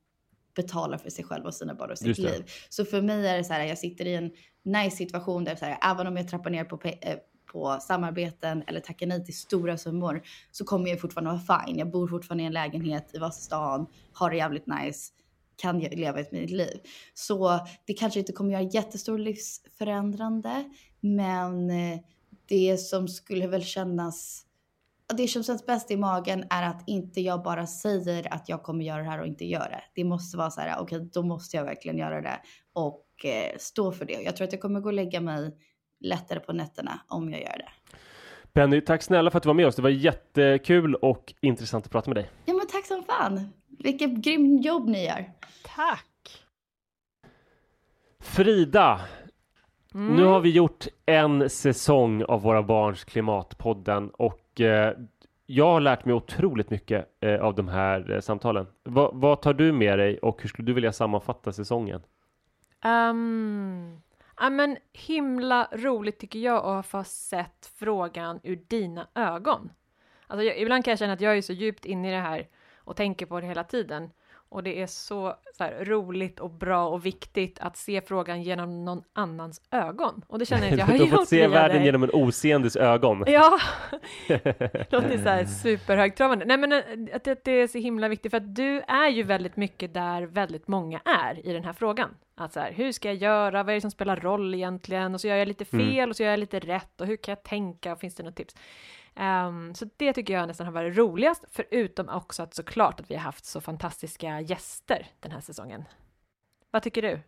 betala för sig själv och sina barn och sitt liv. Så för mig är det så här, jag sitter i en nice situation där så här, även om jag trappar ner på, eh, på samarbeten eller tackar nej till stora summor så kommer jag fortfarande vara fine. Jag bor fortfarande i en lägenhet i Vasastan, har det jävligt nice, kan jag leva ett mitt liv. Så det kanske inte kommer göra jättestor livsförändrande, men eh, det som skulle väl kännas det som känns bäst i magen är att inte jag bara säger att jag kommer göra det här och inte gör det. Det måste vara så här, okej, då måste jag verkligen göra det och eh, stå för det. Jag tror att jag kommer gå och lägga mig lättare på nätterna om jag gör det. Penny, tack snälla för att du var med oss. Det var jättekul och intressant att prata med dig. Ja, men tack som fan. Vilket grym jobb ni gör. Tack! Frida, Mm. nu har vi gjort en säsong av Våra Barns Klimatpodden och eh, jag har lärt mig otroligt mycket eh, av de här eh, samtalen. Va, vad tar du med dig och hur skulle du vilja sammanfatta säsongen? Um, ja, men himla roligt tycker jag att ha sett frågan ur dina ögon. Alltså, jag, ibland kan jag känna att jag är så djupt inne i det här och tänker på det hela tiden. Och det är så, så här, roligt och bra och viktigt att se frågan genom någon annans ögon. Och det känner jag att jag har du har fått gjort se världen genom en oseendes ögon. Ja, låter så här superhögtravande. Nej men eh, att att det är så himla viktigt för att du är ju väldigt mycket där väldigt många är i den här frågan. Att så här, hur ska jag göra? Vad är det som spelar roll egentligen? Och så gör jag lite fel Mm. och så gör jag lite rätt och hur kan jag tänka? Finns det något tips? Um, så det tycker jag nästan har varit roligast, förutom också att såklart att vi har haft så fantastiska gäster den här säsongen. Vad tycker du?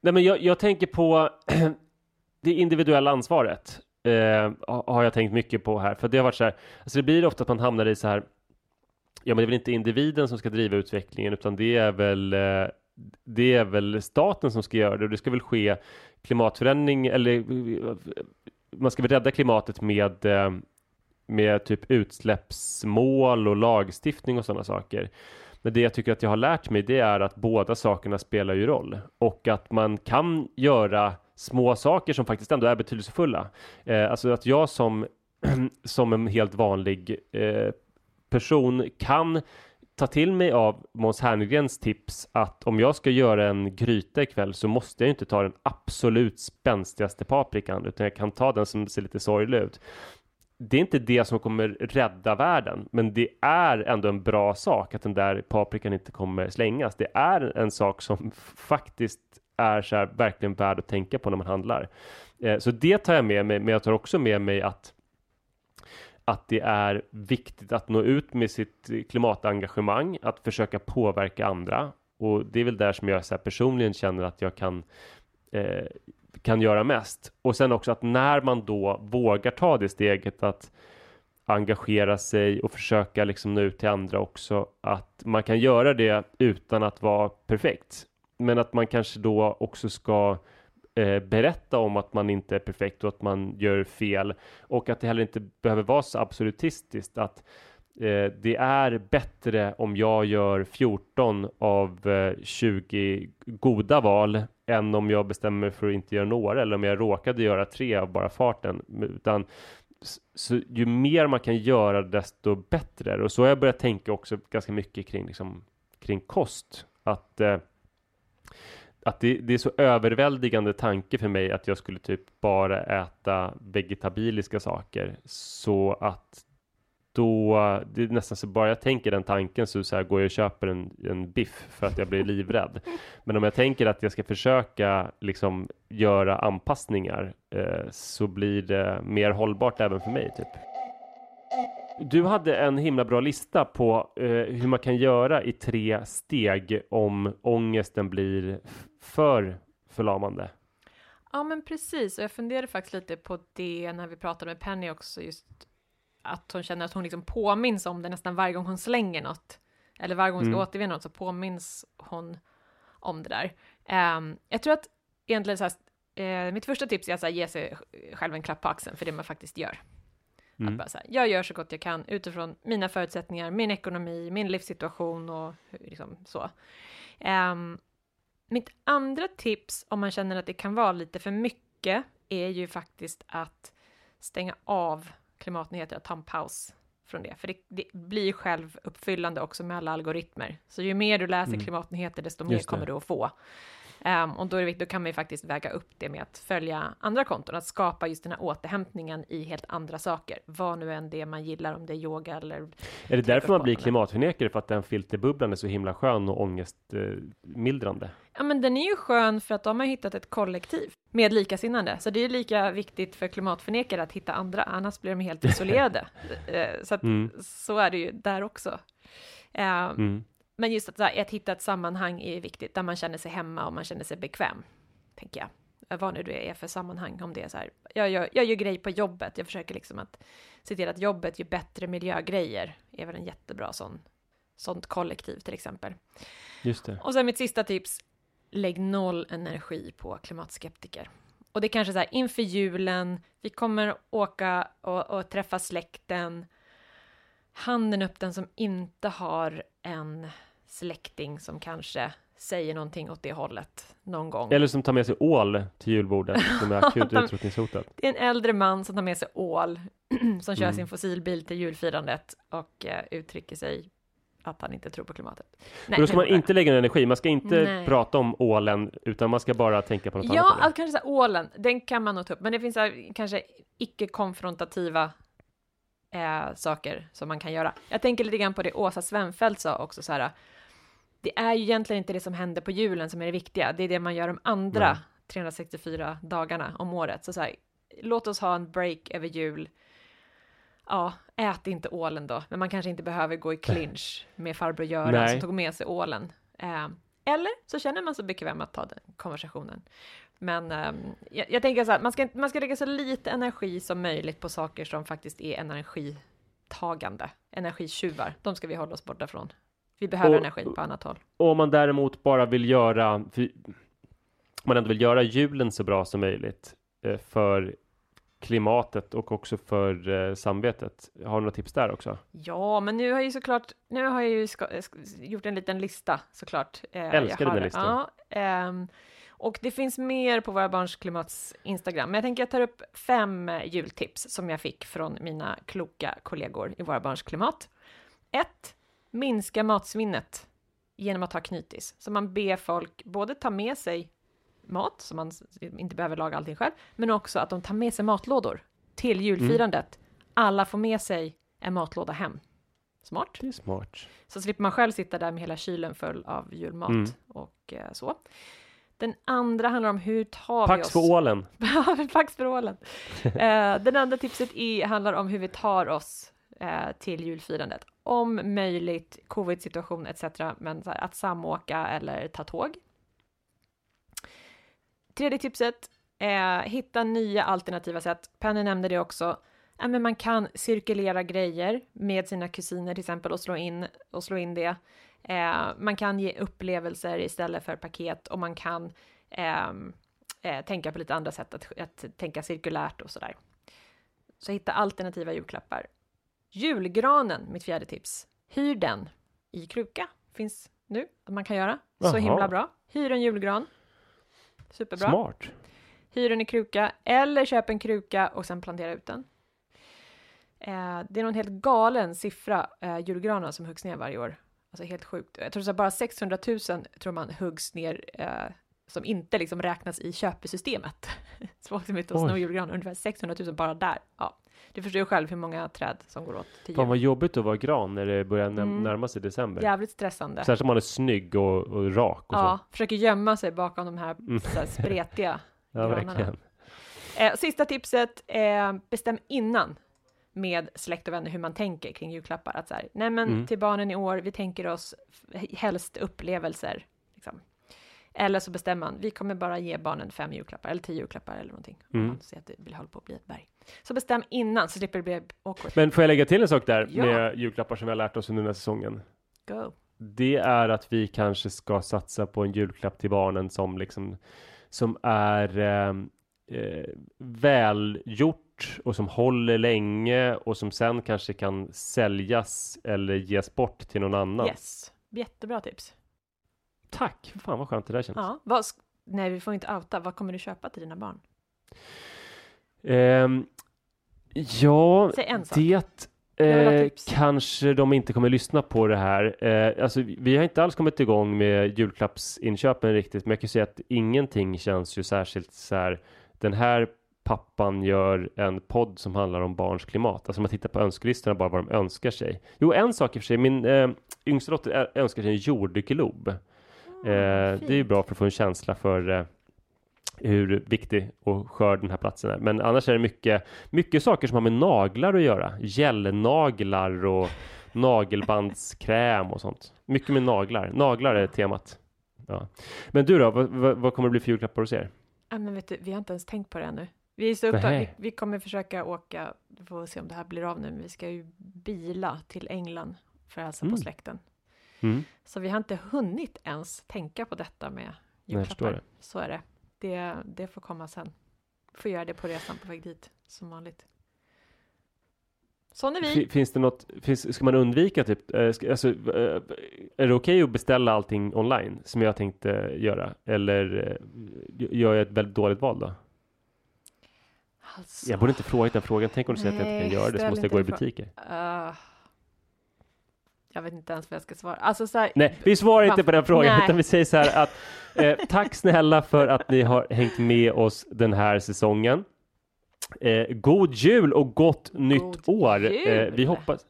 Nej, men jag, jag tänker på det individuella ansvaret. Eh, har jag tänkt mycket på här, för det har varit så här. Alltså det blir ofta att man hamnar i så här. Ja, men det är väl inte individen som ska driva utvecklingen, utan det är väl eh, det är väl staten som ska göra det och det ska väl ske klimatförändring eller eh, man ska väl rädda klimatet med eh, med typ utsläppsmål och lagstiftning och sådana saker. Men det jag tycker att jag har lärt mig det är att båda sakerna spelar ju roll och att man kan göra små saker som faktiskt ändå är betydelsefulla. Eh, alltså att jag som, som en helt vanlig eh, person kan ta till mig av Måns Herngren's tips att om jag ska göra en gryta ikväll så måste jag inte ta den absolut spänstigaste paprikan utan jag kan ta den som ser lite sorglig ut det är inte det som kommer rädda världen, men det är ändå en bra sak att den där paprikan inte kommer slängas. Det är en sak som faktiskt är så här, verkligen värd att tänka på när man handlar. Eh, så det tar jag med mig, men jag tar också med mig att att det är viktigt att nå ut med sitt klimatengagemang, att försöka påverka andra. Och det är väl där som jag så personligen känner att jag kan eh, kan göra mest. Och sen också att när man då vågar ta det steget att engagera sig och försöka liksom nå ut till andra också, att man kan göra det utan att vara perfekt. Men att man kanske då också ska eh, berätta om att man inte är perfekt och att man gör fel och att det heller inte behöver vara så absolutistiskt att eh, det är bättre om jag gör 14 av eh, 20 goda val än om jag bestämmer mig för att inte göra några eller om jag råkade göra tre av bara farten. Utan så ju mer man kan göra desto bättre. Och så har jag börjat tänka också ganska mycket kring, liksom, kring kost. Att eh, att det, det, är så överväldigande tanke för mig att jag skulle typ bara äta vegetabiliska saker så att då, det är nästan så bara jag tänker den tanken så, så här, går jag och köper en, en biff för att jag blir livrädd. Men om jag tänker att jag ska försöka liksom göra anpassningar eh, så blir det mer hållbart även för mig typ. Du hade en himla bra lista på eh, hur man kan göra i tre steg om ångesten blir för förlamande. Ja, men precis. Och jag funderade faktiskt lite på det när vi pratade med Penny också, just att hon känner att hon liksom påminns om det nästan varje gång hon slänger något. Eller varje gång hon ska mm. återvinna något så påminns hon om det där. Um, jag tror att egentligen så här, uh, mitt första tips är att här, ge sig själv en klapp på axeln för det man faktiskt gör. Mm. Att bara så här, jag gör så gott jag kan utifrån mina förutsättningar, min ekonomi, min livssituation och liksom så. Um, mitt andra tips om man känner att det kan vara lite för mycket är ju faktiskt att stänga av klimatnyheter, att ta en paus från det. För det, det blir självuppfyllande också med alla algoritmer. Så ju mer du läser mm. klimatnyheter, desto mer kommer du att få. Um, och då, är det, då kan man ju faktiskt väga upp det med att följa andra konton, att skapa just den här återhämtningen i helt andra saker, vad nu än det man gillar, om det är yoga eller... Är det därför man blir klimatförnekare, för att den filterbubblan är så himla skön och ångestmildrande? Ja, men den är ju skön för att de har hittat ett kollektiv med likasinnande, så det är lika viktigt för klimatförnekare att hitta andra, annars blir de helt isolerade. Eh, så, att, mm. så är det ju där också. Uh, mm. Men just att, att hitta ett sammanhang är viktigt, där man känner sig hemma och man känner sig bekväm, tänker jag. Vad nu det är för sammanhang, om det är så här, jag gör, jag gör grejer på jobbet, jag försöker liksom att se till att jobbet gör bättre miljögrejer, är väl en jättebra sån, sånt kollektiv till exempel. Just det. Och sen mitt sista tips, lägg noll energi på klimatskeptiker. Och det är kanske så här inför julen, vi kommer åka och, och träffa släkten, handen upp den som inte har en släkting som kanske säger någonting åt det hållet någon gång. Eller som tar med sig ål till julbordet som är akut utrotningshotat. Det är en äldre man som tar med sig ål som kör mm. sin fossilbil till julfirandet och uh, uttrycker sig att han inte tror på klimatet. Nej, då ska man inte lägga energi, man ska inte Nej. prata om ålen, utan man ska bara tänka på något ja, annat. Ja, kanske så ålen, den kan man nog ta upp, men det finns här, kanske icke-konfrontativa eh, saker som man kan göra. Jag tänker lite grann på det Åsa Svenfeldt sa också så här. Det är ju egentligen inte det som händer på julen som är det viktiga. Det är det man gör de andra mm. 364 dagarna om året. Så, så här, låt oss ha en break över jul. Ja, ät inte ålen då, men man kanske inte behöver gå i clinch med farbror Göran som tog med sig ålen. Eh, eller så känner man sig bekväm att ta den konversationen. Men um, jag, jag, tänker så här, man ska, man ska lägga så lite energi som möjligt på saker som faktiskt är energitagande, energitjuvar. De ska vi hålla oss borta från. Vi behöver och, energi på annat håll. Och om man däremot bara vill göra, om man ändå vill göra julen så bra som möjligt eh, för klimatet och också för eh, samvetet. Har du några tips där också? Ja, men nu har jag ju såklart, nu har jag ju ska, gjort en liten lista såklart. Eh, Älskar den listan. Ja, eh, och det finns mer på Våra Barns Klimats Instagram, men jag tänker jag tar upp fem jultips som jag fick från mina kloka kollegor i Våra Barns Klimat. 1. Minska matsvinnet genom att ha knytis. Så man ber folk både ta med sig mat, så man inte behöver laga allting själv, men också att de tar med sig matlådor till julfirandet. Mm. Alla får med sig en matlåda hem. Smart. Det är smart. Så slipper man själv sitta där med hela kylen full av julmat mm. och eh, så. Den andra handlar om hur tar vi Pax oss... för ålen. Pax för ålen. Eh, den andra tipset är, handlar om hur vi tar oss eh, till julfirandet. Om möjligt, covid-situation etc. Men så här, att samåka eller ta tåg. Tredje tipset eh, hitta nya alternativa sätt. Penny nämnde det också. Eh, men man kan cirkulera grejer med sina kusiner till exempel och slå in, och slå in det. Eh, man kan ge upplevelser istället för paket och man kan ehm, eh, tänka på lite andra sätt att, att tänka cirkulärt och sådär. Så hitta alternativa julklappar. Julgranen, mitt fjärde tips. Hyr den i kruka. Finns nu att man kan göra. Så Jaha. himla bra. Hyr en julgran. Superbra. Smart. Hyr den i kruka eller köp en kruka och sen plantera ut den. Eh, det är någon helt galen siffra, eh, julgranar som huggs ner varje år. Alltså helt sjukt. Jag tror så här, bara 600 000 tror man huggs ner eh, som inte liksom räknas i köpesystemet. Så folk som är ute och snor julgranar, ungefär 600 000 bara där. Ja, du förstår ju själv hur många träd som går åt till Fan jul. vad jobbigt att vara gran när det börjar näm- Mm. närma sig december. Jävligt stressande. Särskilt om man är snygg och, och rak och Ja, försöker gömma sig bakom de här, Mm. så här spretiga Ja, granarna. verkligen. Eh, sista tipset, eh, bestäm innan med släkt och vänner hur man tänker kring julklappar. Att så här, nej men Mm. till barnen i år, vi tänker oss f- helst upplevelser. Eller så bestämmer man, vi kommer bara ge barnen fem julklappar, eller tio julklappar eller någonting. Om Mm. man ser att det vill hålla på att bli ett berg. Så bestäm innan, så slipper det bli awkward. Men får jag lägga till en sak där Ja. med julklappar som vi har lärt oss under den här säsongen? Go! Det är att vi kanske ska satsa på en julklapp till barnen som liksom som är eh, eh, välgjort och som håller länge och som sen kanske kan säljas eller ges bort till någon annan. Yes, jättebra tips. Tack! Fan vad skönt det där känns. Ja, vad, nej, vi får inte outa. Vad kommer du köpa till dina barn? Ehm, ja, det eh, kanske de inte kommer lyssna på det här. Eh, alltså, vi- har inte alls kommit igång med julklappsinköpen riktigt, men jag kan säga att ingenting känns ju särskilt så här. Den här pappan gör en podd som handlar om barns klimat. Alltså man tittar på önskelistorna bara vad de önskar sig. Jo, en sak i och för sig. Min eh, yngsta dotter önskar sig en jordglob. Eh, det är ju bra för att få en känsla för eh, hur viktig och skör den här platsen är. Men annars är det mycket, mycket saker som har med naglar att göra. Gelnaglar och nagelbandskräm och sånt. Mycket med naglar. Naglar är temat. Ja. Men du då, vad, vad, vad kommer det bli för julklappar hos er? Ja, men vet du, vi har inte ens tänkt på det ännu. Vi är så upptagna. Vi, vi kommer försöka åka, vi får se om det här blir av nu, men vi ska ju bila till England för att hälsa Mm. på släkten. Mm. Så vi har inte hunnit ens tänka på detta med julklappar. det. Så är det. det. Det får komma sen. Får göra det på resan på väg dit, som vanligt. Sån är vi. Fi- Finns det något, finns, ska man undvika typ, ska, alltså, eh, är det okej att beställa allting online som jag tänkte göra? Eller eh, gör jag ett väldigt dåligt val då? Alltså, Jag borde inte fråga den frågan. Tänk om du säger att jag inte kan göra det så måste jag gå i butiker. eh, jag vet inte ens vad jag ska svara. Alltså så här, Nej, vi svarar inte på den frågan Nej. utan vi säger så här att eh, tack snälla för att ni har hängt med oss den här säsongen. Eh, god jul och gott nytt år! Eh, vi, hoppas,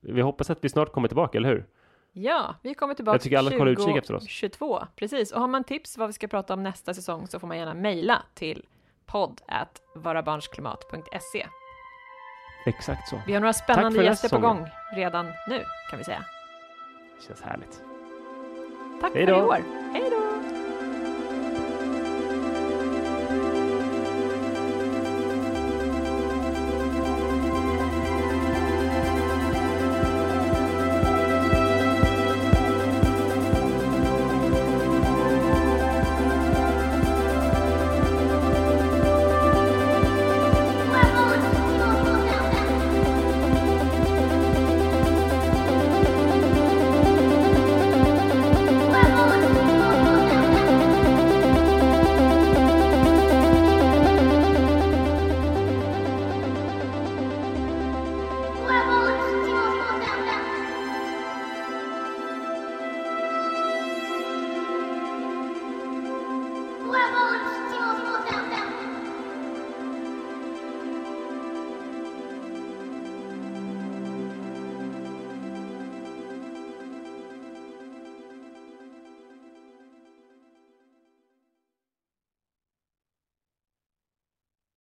vi hoppas att vi snart kommer tillbaka, eller hur? Ja, vi kommer tillbaka Jag tycker alla ska hålla utkik efter oss. 2022. Precis, och har man tips vad vi ska prata om nästa säsong så får man gärna mejla till podd at varabarnsklimat.se. Exakt så. Vi har några spännande gäster på gång redan nu, kan vi säga. Det känns härligt. Tack Hej för då. i år. Hej då!